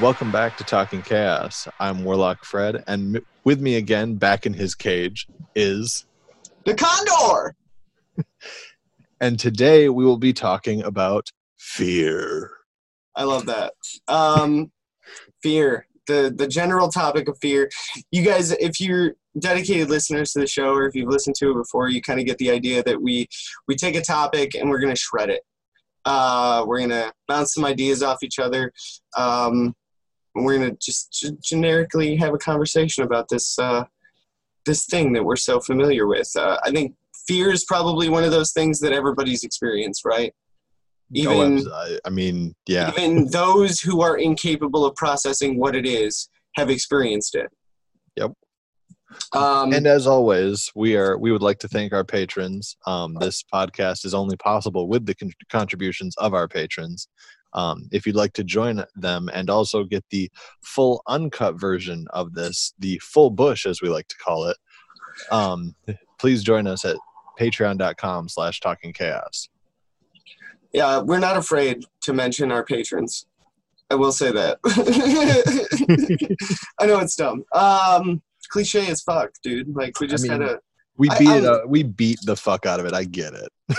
Welcome back to Talking Chaos. I'm Warlock Fred, and m- with me again, back in his cage, is. The Condor. And today we will be talking about fear. I love that. Um, fear. The the general topic of fear. You guys, if you're dedicated listeners to the show, or if you've listened to it before, you kind of get the idea that we we take a topic and we're gonna shred it. Uh, we're gonna bounce some ideas off each other. Um, and we're gonna just g- generically have a conversation about this uh, this thing that we're so familiar with. Uh, I think fear is probably one of those things that everybody's experienced, right? Even Oh, I, I mean, yeah. even those who are incapable of processing what it is have experienced it. Yep. Um, And as always, we are we would like to thank our patrons. Um, this podcast is only possible with the con- contributions of our patrons. Um, if you'd like to join them and also get the full uncut version of this, the full bush as we like to call it, um, please join us at patreon.com slash talking chaos. yeah, we're not afraid to mention our patrons. I will say that. I know it's dumb. Um, cliche as fuck, dude. Like we just mean, gotta We beat I'm- it up, we beat the fuck out of it. I get it.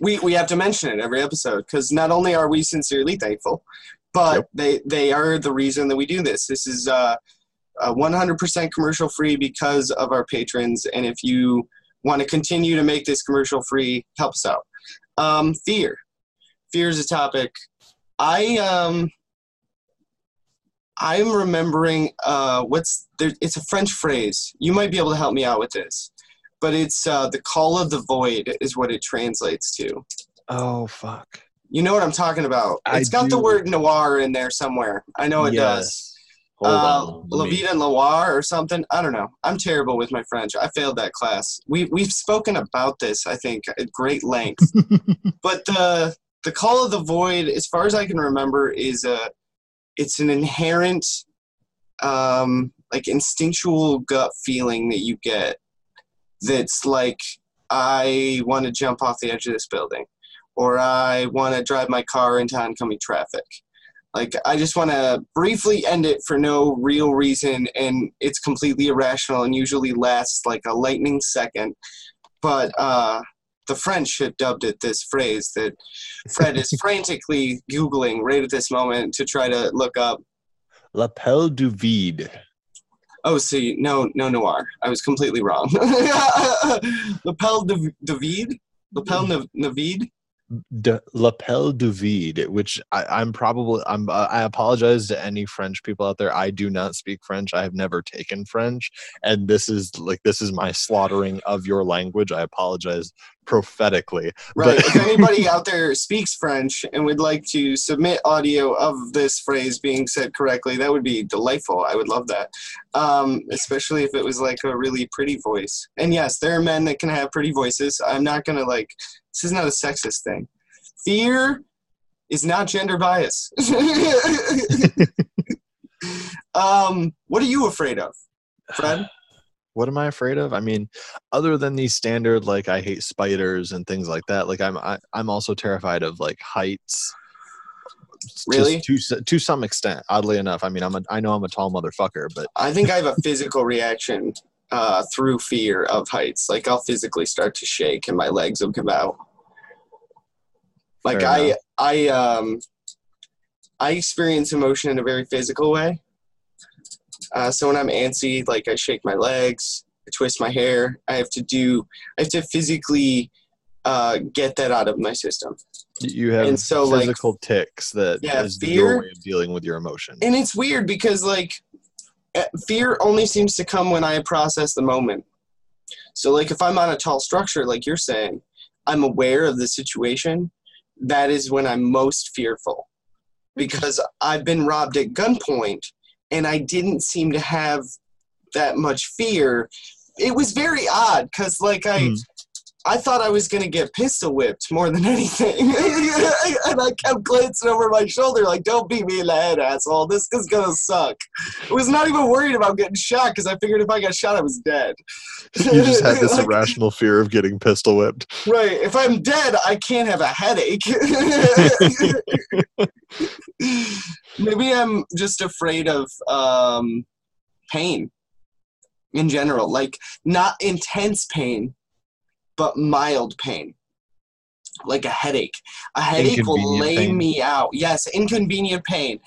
we we have to mention it every episode because not only are we sincerely thankful, but Yep. they they are the reason that we do this. This is uh, uh 100% commercial free because of our patrons, and if you want to continue to make this commercial free, help us out. Um, fear, fear is a topic. I um. I'm remembering uh, what's there. It's a French phrase. You might be able to help me out with this, but it's uh, the call of the void is what it translates to. Oh fuck. You know what I'm talking about. I It's got the word noir in there somewhere. I know it does. Hold Uh, on. La Vida Loire or something. I don't know. I'm terrible with my French. I failed that class. We we've spoken about this, I think, at great length. but the the call of the void, as far as I can remember, is a it's an inherent um, like instinctual gut feeling that you get that's like I want to jump off the edge of this building or I want to drive my car into oncoming traffic. Like I just want to briefly end it for no real reason and it's completely irrational and usually lasts like a lightning second. But uh the French have dubbed it this phrase that Fred is frantically Googling right at this moment to try to look up. L'appel du vide. Oh, see, no, no noir. I was completely wrong. L'appel de? L'appel vide? De, l'appel du vide, which I, I'm probably I'm uh, I apologize to any French people out there. I do not speak French. I have never taken French, and this is like this is my slaughtering of your language. I apologize prophetically. Right. But- if anybody out there speaks French and would like to submit audio of this phrase being said correctly, that would be delightful. I would love that. Um, especially if it was like a really pretty voice. And yes, there are men that can have pretty voices. I'm not going to like, this is not a sexist thing. Fear is not gender bias. um, what are you afraid of, Fred? what am I afraid of? I mean, other than these standard like I hate spiders and things like that, like I'm I, I'm also terrified of like heights. to- Really? To, s- to some extent, oddly enough. I mean, I'm a I know I'm a tall motherfucker, but I think I have a physical reaction uh, through fear of heights. Like I'll physically start to shake and my legs will give out. Like I. I, um, I experience emotion in a very physical way. Uh, so when I'm antsy, like I shake my legs, I twist my hair. I have to do. I have to physically uh, get that out of my system. you have And so, like- physical ticks that Yeah, is fear- your way of dealing with your emotion. And it's weird because like fear only seems to come when I process the moment. So like if I'm on a tall structure like you're saying, I'm aware of the situation, that is when I'm most fearful. Because I've been robbed at gunpoint and I didn't seem to have that much fear. It was very odd cuz like I Hmm. I thought I was gonna get pistol whipped more than anything, and I kept glancing over my shoulder like, "Don't beat me in the head, asshole. This is gonna suck." I was not even worried about getting shot because I figured if I got shot, I was dead. you just had this Like, irrational fear of getting pistol whipped. right. If I'm dead, I can't have a headache. Maybe I'm just afraid of um, pain in general, like not intense pain, but mild pain, like a headache. A headache will lay pain. me out. Yes, inconvenient pain.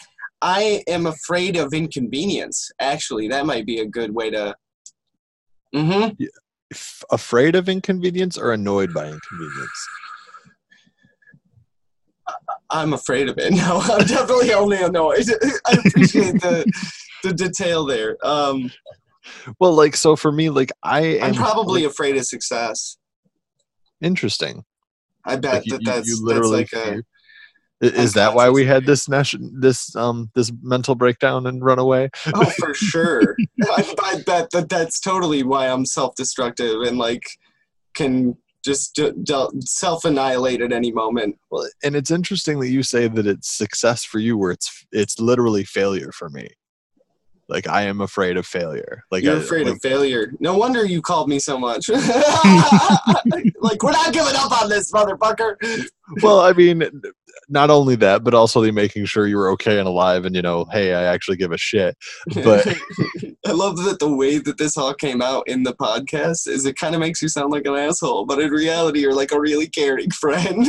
I am afraid of inconvenience. Actually, that might be a good way to. Mm-hmm. F- afraid of inconvenience or annoyed by inconvenience? I'm afraid of it. No, I'm definitely only annoyed. I appreciate the the detail there. Um, Well, like so for me, like I am I'm probably afraid of success. Interesting. I bet Like, you, that that's, you that's literally like a fear- I- Is that why we had this nation, this um this mental breakdown and run away? oh for sure. I, I bet that that's totally why I'm self-destructive and like can just d- d- self-annihilate at any moment. Well, and it's interesting that you say that it's success for you, where it's it's literally failure for me. Like I am afraid of failure. Like You're I, afraid like, of failure. No wonder you called me so much. like we're not giving up on this, motherfucker. well, I mean, not only that, but also the making sure you're okay and alive, and you know, hey, I actually give a shit. But I love that the way that this all came out in the podcast is it kind of makes you sound like an asshole, but in reality, you're like a really caring friend.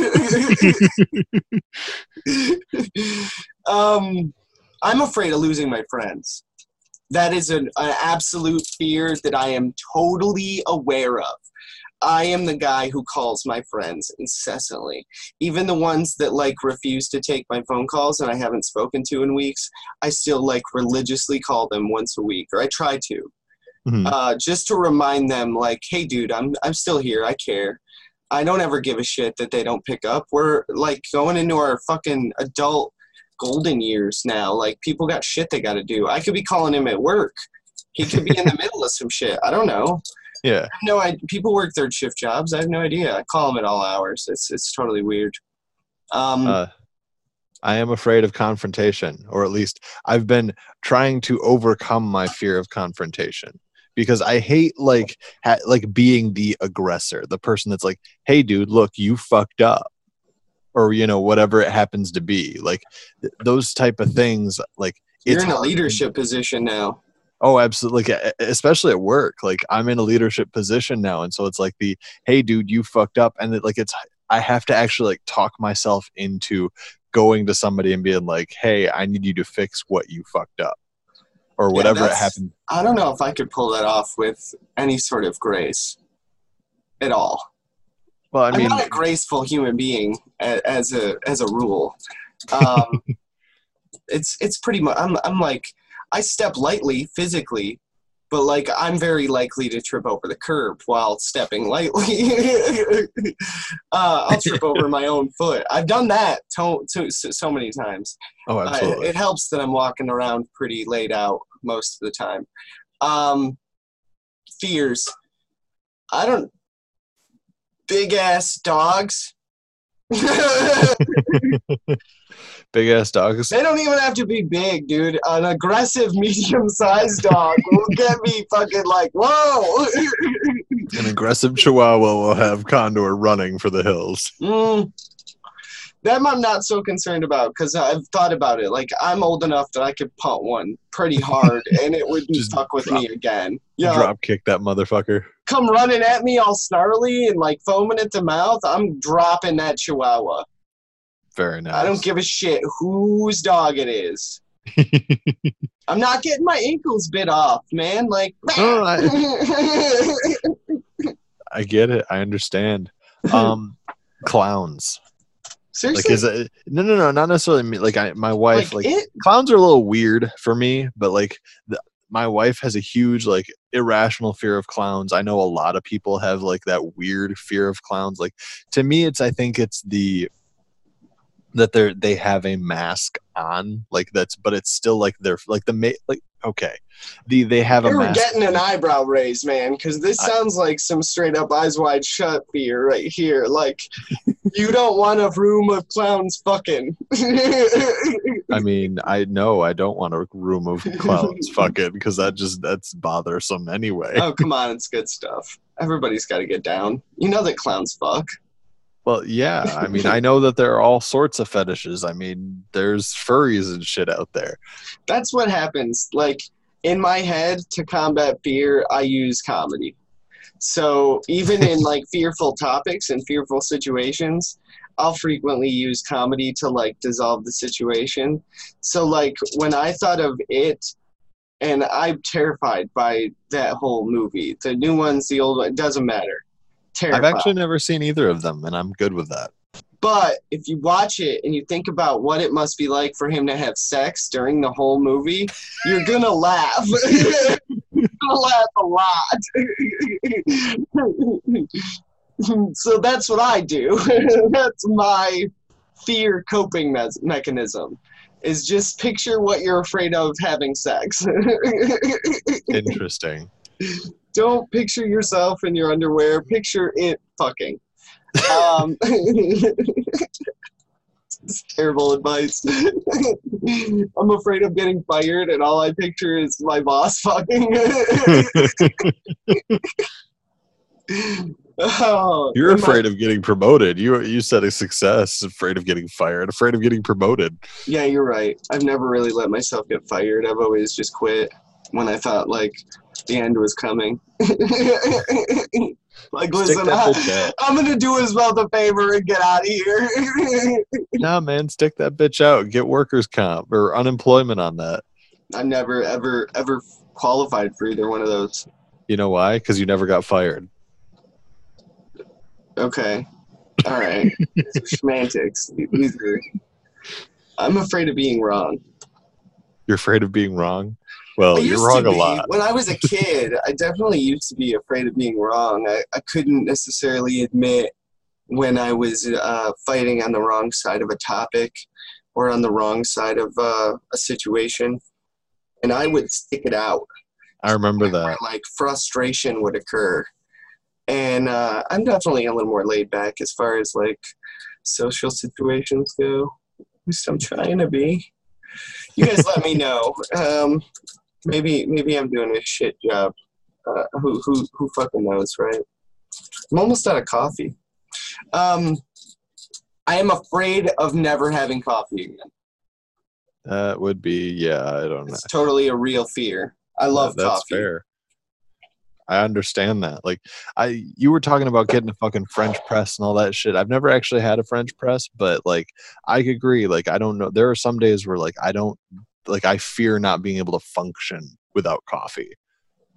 um, I'm afraid of losing my friends. That is an, an absolute fear that I am totally aware of. I am the guy who calls my friends incessantly, even the ones that like refuse to take my phone calls and I haven't spoken to in weeks. I still like religiously call them once a week, or I try to, Mhm. uh, just to remind them, like, hey, dude, I'm I'm still here. I care. I don't ever give a shit that they don't pick up. We're like going into our fucking adult golden years now. Like people got shit they got to do. I could be calling him at work. He could be in the middle of some shit. I don't know. yeah, no I people work third shift jobs. I have no idea. I call them at all hours. It's it's totally weird. Um, uh, I am afraid of confrontation, or at least I've been trying to overcome my fear of confrontation because I hate like ha- like being the aggressor, the person that's like, "Hey, dude, look, you fucked up," or you know, whatever it happens to be. Like th- those type of things. Like you're it's in a hard for me- leadership position now. Oh, absolutely. Like, especially at work. Like, I'm in a leadership position now, and so it's like the, "Hey, dude, you fucked up," and it, like it's, I have to actually like talk myself into going to somebody and being like, "Hey, I need you to fix what you fucked up," or Yeah, whatever it happened. I don't know if I could pull that off with any sort of grace at all. Well, I mean, am not a graceful human being as a as a rule. Um, it's it's pretty much. I'm I'm like I step lightly physically, but like I'm very likely to trip over the curb while stepping lightly. uh, I'll trip over my own foot. I've done that to, to, so so many times. oh, Uh, absolutely. it helps that I'm walking around pretty laid out most of the time. Um, fears. I don't. Big ass dogs. Big ass dogs. they don't even have to be big, dude. An aggressive, medium sized dog will get me fucking like, whoa. An aggressive Chihuahua will have Condor running for the hills. Mm. Them I'm not so concerned about because I've thought about it. Like I'm old enough that I could punt one pretty hard and it wouldn't Just fuck with drop- me again. Yeah, Drop kick that motherfucker. Come running at me all snarly and like foaming at the mouth. I'm dropping that chihuahua. Very nice. I don't give a shit whose dog it is. I'm not getting my ankles bit off, man. Like, No, I get it. I understand. Um, clowns. seriously, Like, is it? No, no, no, not necessarily me. Like, I, my wife, like, like, clowns are a little weird for me, but like, the, my wife has a huge like irrational fear of clowns. I know a lot of people have like that weird fear of clowns. Like, to me, it's I think it's the that they're they have a mask on like that's but it's still like they're like the ma- like okay the they have a You're mask getting an eyebrow raise, man, because this I- sounds like some straight up eyes wide shut beer right here. Like, you don't want a room of clowns fucking. i mean i know i don't want a room of clowns fucking because that just that's bothersome anyway oh, come on, it's good stuff. Everybody's got to get down. You know that clowns fuck. Well yeah i mean i know that there are all sorts of fetishes i mean there's furries and shit out there That's what happens. Like, in my head, to combat fear, I use comedy. So, even in like fearful topics and fearful situations, I'll frequently use comedy to like dissolve the situation. So, like, when I thought of it, and I'm terrified by that whole movie. The new ones, the old one, it doesn't matter. Terrified. i've actually never seen either of them and i'm good with that But if you watch it and you think about what it must be like for him to have sex during the whole movie, you're gonna laugh. you're gonna laugh a lot. so that's what I do. that's my fear coping me- mechanism. Is just picture what you're afraid of having sex. interesting Don't picture yourself in your underwear. Picture it fucking. Um, it's terrible advice. I'm afraid of getting fired, and all I picture is my boss fucking. oh, You're and my- afraid of getting promoted. You you said a success, afraid of getting fired, afraid of getting promoted. yeah, you're right. I've never really let myself get fired. I've always just quit when I thought like the end was coming. like, listen, I. I'm gonna do us both a favor and get out of here. Nah, man, stick that bitch out. Get workers' comp or unemployment on that. I never, ever, ever qualified for either one of those. You know why? Because you never got fired. Okay. All right. Semantics. I'm afraid of being wrong. You're afraid of being wrong. Well, you're wrong a lot. When I was a kid, I definitely used to be afraid of being wrong. I, I couldn't necessarily admit when I was uh, fighting on the wrong side of a topic or on the wrong side of uh, a situation. And I would stick it out. I remember where, that. like frustration would occur and uh, i'm definitely a little more laid back as far as like social situations go at least i'm trying to be you guys let me know um, maybe maybe i'm doing a shit job uh, who, who, who fucking knows right i'm almost out of coffee um, i am afraid of never having coffee again That would be yeah. I don't know. it's totally a real fear i love That- that's coffee fair. I understand that. Like I you were talking about getting a fucking French press and all that shit. I've never actually had a French press, but like I agree. Like I don't know. There are some days where like I don't like I fear not being able to function without coffee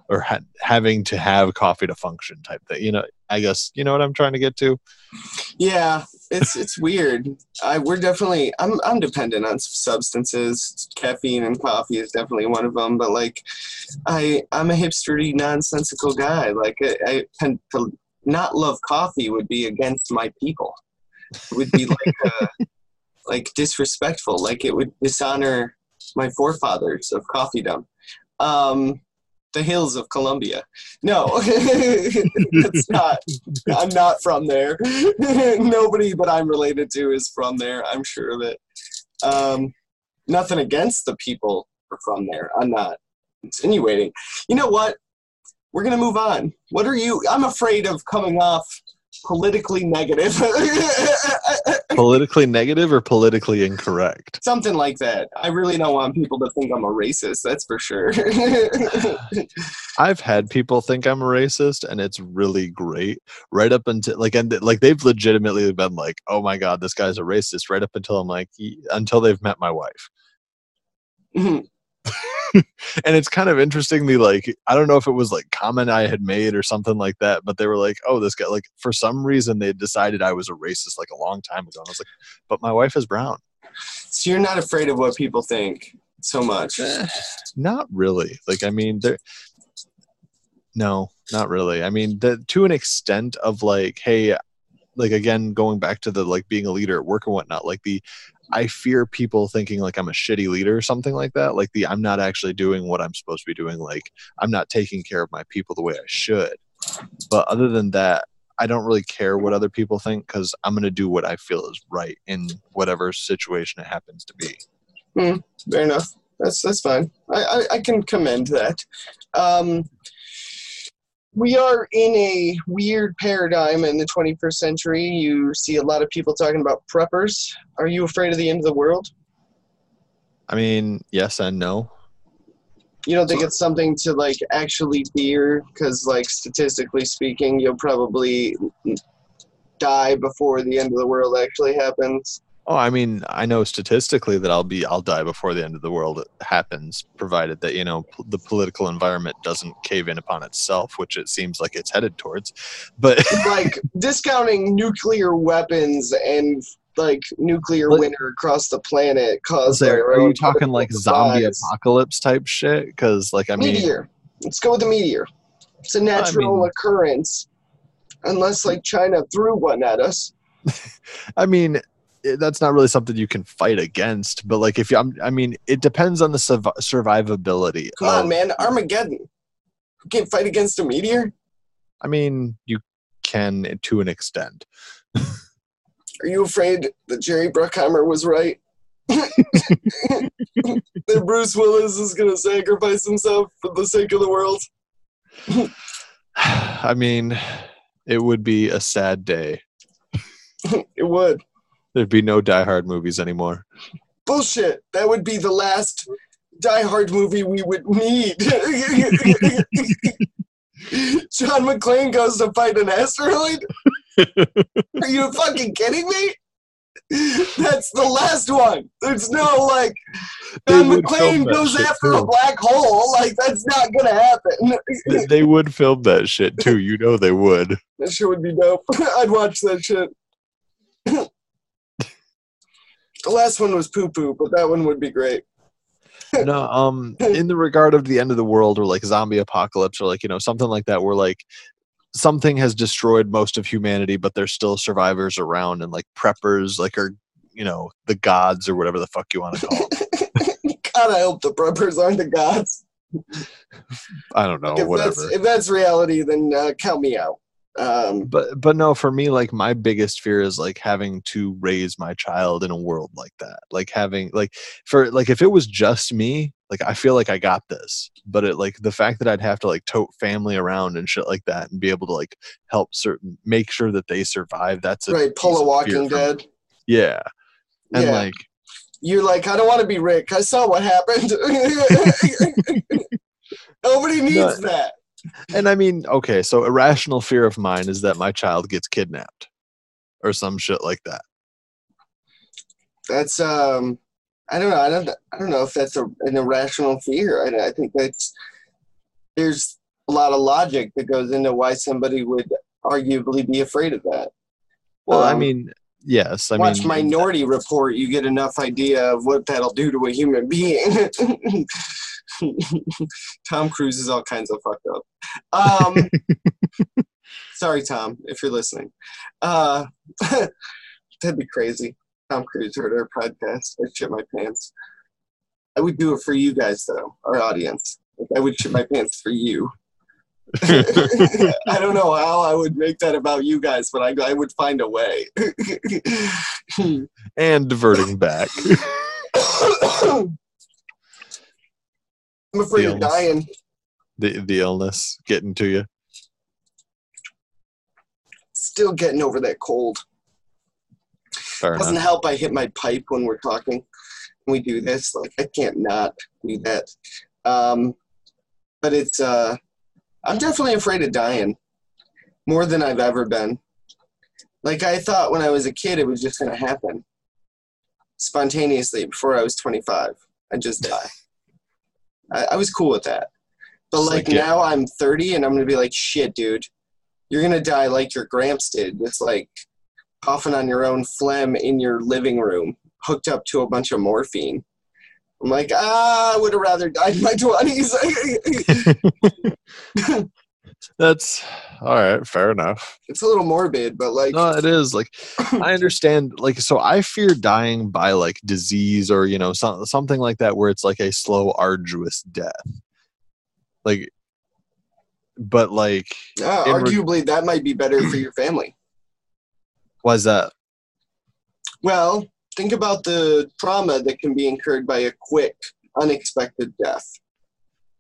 or ha- having to have coffee to function type thing. You know, I guess you know what I'm trying to get to. Yeah, it's it's weird. I we're definitely I'm I'm dependent on substances. Caffeine and coffee is definitely one of them. But like, I I'm a hipstery nonsensical guy. Like I, I tend to not love coffee would be against my people. It would be like uh, like disrespectful. Like it would dishonor my forefathers of coffeedom. Um, the hills of Colombia. No, it's not. I'm not from there. Nobody that I'm related to is from there. I'm sure of it. Um, nothing against the people are from there. I'm not insinuating. You know what? We're gonna move on. What are you? I'm afraid of coming off politically negative. Politically negative or politically incorrect? Something like that. I really don't want people to think I'm a racist. That's for sure. I've had people think I'm a racist, and it's really great. Right up until like, and like they've legitimately been like, "Oh my god, this guy's a racist." Right up until I'm like, until they've met my wife, Mhm. and it's kind of interestingly like I don't know if it was like comment I had made or something like that, but they were like, "Oh, this guy." Like for some reason, they decided I was a racist like a long time ago, and I was like, "But my wife is brown." so you're not afraid of what people think so much. Eh, not really. Like, I mean, there. No, not really. I mean, the, to an extent of like, hey, like again, going back to the like being a leader at work and whatnot. Like the, I fear people thinking like I'm a shitty leader or something like that. Like the I'm not actually doing what I'm supposed to be doing. Like I'm not taking care of my people the way I should. But other than that, I don't really care what other people think because I'm gonna do what I feel is right in whatever situation it happens to be. Hmm, fair enough. That's that's fine. I, I, I can commend that. Um, we are in a weird paradigm in the 21st century. You see a lot of people talking about preppers. Are you afraid of the end of the world? I mean, yes and no. You don't think it's something to like actually fear? Because like statistically speaking, you'll probably die before the end of the world actually happens. Oh, I mean, I know statistically that I'll be I'll die before the end of the world happens, provided that you know p- the political environment doesn't cave in upon itself, which it seems like it's headed towards. But like discounting nuclear weapons and like nuclear winter across the planet caused by are you talking like zombie apocalypse type shit? Because like I mean, meteor. Let's go with the meteor. It's a natural mean- occurrence, unless like China threw one at us. I mean, i- that's not really something you can fight against. But like if you, I'm, I mean, it depends on the survi- survivability. Come on, man, Armageddon. You can't fight against a meteor. I mean, you can to an extent. Are you afraid that Jerry Bruckheimer was right? that Bruce Willis is gonna sacrifice himself for the sake of the world? I mean, it would be a sad day. It would. There'd be no Die Hard movies anymore. Bullshit. That would be the last Die Hard movie we would need. John McClane goes to fight an asteroid? Are you fucking kidding me? That's the last one. There's no like John McClane goes after a black hole. Like that's not gonna happen. They- they would film that shit too. You know they would. That shit would be dope. I'd watch that shit. The last one was poo poo, but that one would be great. No, um, in the regard of the end of the world or like zombie apocalypse or like you know something like that, where like something has destroyed most of humanity, but there's still survivors around, and like preppers like are you know the gods or whatever the fuck you want to call. Them. God, I hope the preppers aren't the gods. I don't know, if, that's, whatever. if that's reality, then uh, count me out. Um, But but no, for me, like my biggest fear is like having to raise my child in a world like that. Like having like for like if it was just me, like I feel like I got this. But it like the fact that I'd have to like tote family around and shit like that and be able to like help certain make sure that they survive. That's a right, pull a Walking. Dead. Yeah. And Yeah. like You're like, I don't want to be Rick. I saw what happened. Nobody needs No. that. And I mean, okay, so irrational fear of mine is that my child gets kidnapped or some shit like that. That's um, I don't know. I don't. I don't know if that's a, an irrational fear. I, I think that's there's a lot of logic that goes into why somebody would arguably be afraid of that. Well, I Um, mean, yes, I watch mean Minority Report, you get enough idea of what that'll do to a human being. Tom Cruise is all kinds of fucked up. Um, sorry, Tom, if you're listening. Uh, that'd be crazy. Tom Cruise heard our podcast. I'd shit my pants. I would do it for you guys, though, our audience. Like, I would shit my pants for you. I don't know how I would make that about you guys, but I, I would find a way. and diverting back. I'm afraid of dying. the the illness getting to you. Still getting over that cold. Fair Doesn't enough. help I hit my pipe when we're talking. We do this. Like I can't not do that. Um, but it's uh, I'm definitely afraid of dying more than I've ever been. Like I thought when I was a kid, it was just gonna happen spontaneously before I was 25. I'd just die. I, I was cool with that. But It's like like, yeah. now I'm 30 and I'm gonna be like, shit, dude, you're gonna die like your gramps did, just like coughing on your own phlegm in your living room, hooked up to a bunch of morphine. I'm like, ah, I would have rather died in my 20s. That's all right. Fair enough. It's a little morbid, but like, No, it is like I understand. Like, so I fear dying by like disease or you know some, something like that, where it's like a slow, arduous death. Like, but like, uh, in re- arguably, that might be better for your family. why is that? Well, think about the trauma that can be incurred by a quick, unexpected death.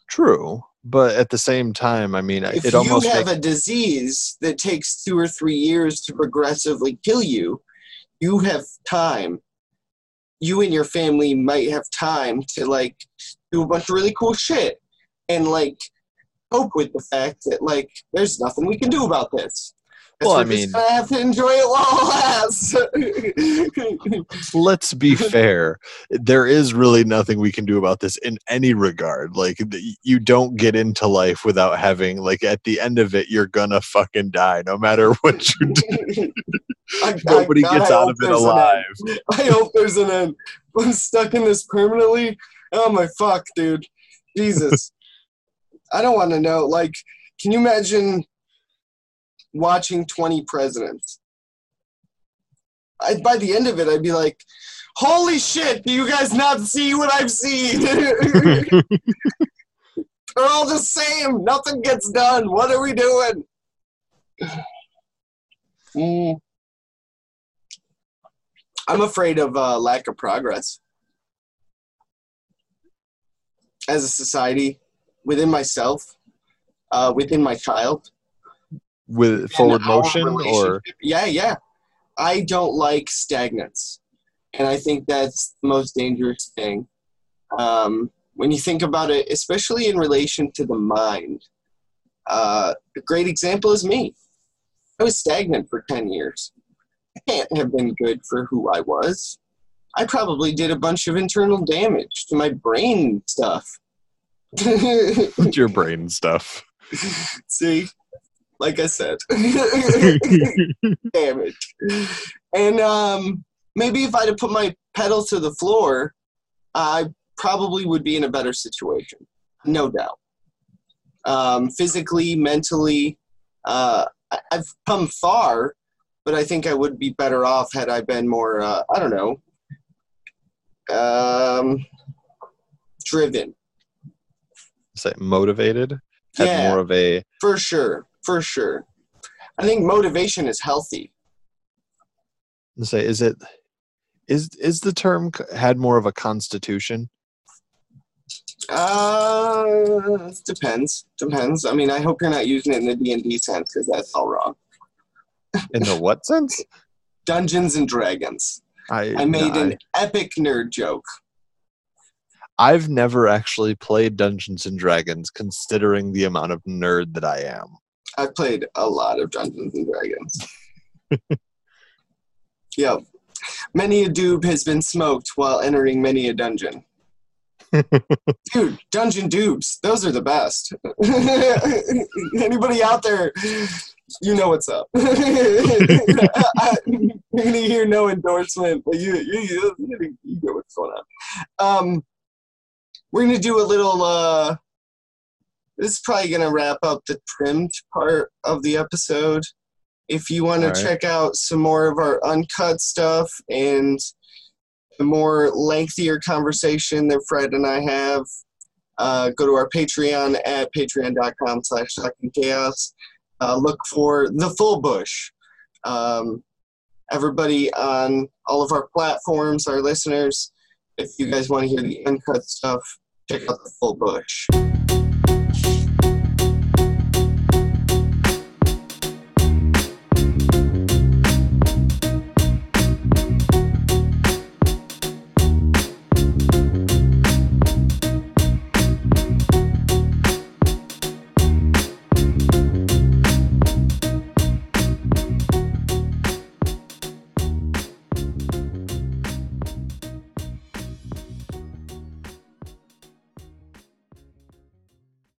True, but at the same time, I mean, If it almost you have makes, a disease that takes two or three years to progressively kill you, you have time. You and your family might have time to like do a bunch of really cool shit and like cope with the fact that like there's nothing we can do about this. Well, I mean- gonna have to enjoy it while it lasts. let's be fair. There is really nothing we can do about this in any regard. Like, you don't get into life without having like at the end of it, you're gonna fucking die, no matter what you do. I- I- Nobody gets I out of it there's an end. alive. I hope there's an end. I'm stuck in this permanently. Oh my fuck, dude. Jesus. I don't want to know. Like, can you imagine watching 20 presidents? I, by the end of it, I'd be like, holy shit, do you guys not see what I've seen? They're all the same. Nothing gets done. What are we doing? Mm. I'm afraid of uh, lack of progress as a society, within myself, uh, within my child. With forward motion, or yeah, yeah. I don't like stagnance, and I think that's the most dangerous thing. Um, when you think about it, especially in relation to the mind, uh, a great example is me. I was stagnant for ten years. I can't have been good for who I was. I probably did a bunch of internal damage to my brain stuff. your brain stuff. See, like I said, damage. And um, maybe if I'd have put my pedal to the floor, I probably would be in a better situation, no doubt. Um, physically, mentally, uh, I've come far, but I think I would be better off had I been more, uh, I don't know, um, driven. Say motivated. Had Yeah. more of a For sure, for sure. I think motivation is healthy. let's say is it is is the term had more of a constitution? Uh, depends. Depends. I mean, I hope you're not using it in the D and D sense because that's all wrong. In the what sense? Dungeons and Dragons. I I made no, an epic nerd joke. I've never actually played Dungeons and Dragons, considering the amount of nerd that I am. I've played a lot of Dungeons and Dragons. yep. Many a doob has been smoked while entering many a dungeon. Dude, dungeon doobs, those are the best. Anybody out there, you know what's up. You're gonna hear no endorsement, but you you, you, you know what's going on. Um, we're gonna do a little. Uh, this is probably gonna wrap up the trimmed part of the episode. If you want to Alright. check out some more of our uncut stuff and the more lengthier conversation that Fred and I have, uh, go to our Patreon at patreon.com slash chaos. Uh, look for The Full Bush. Um, everybody on all of our platforms, our listeners, if you guys want to hear the uncut stuff, check out The Full Bush.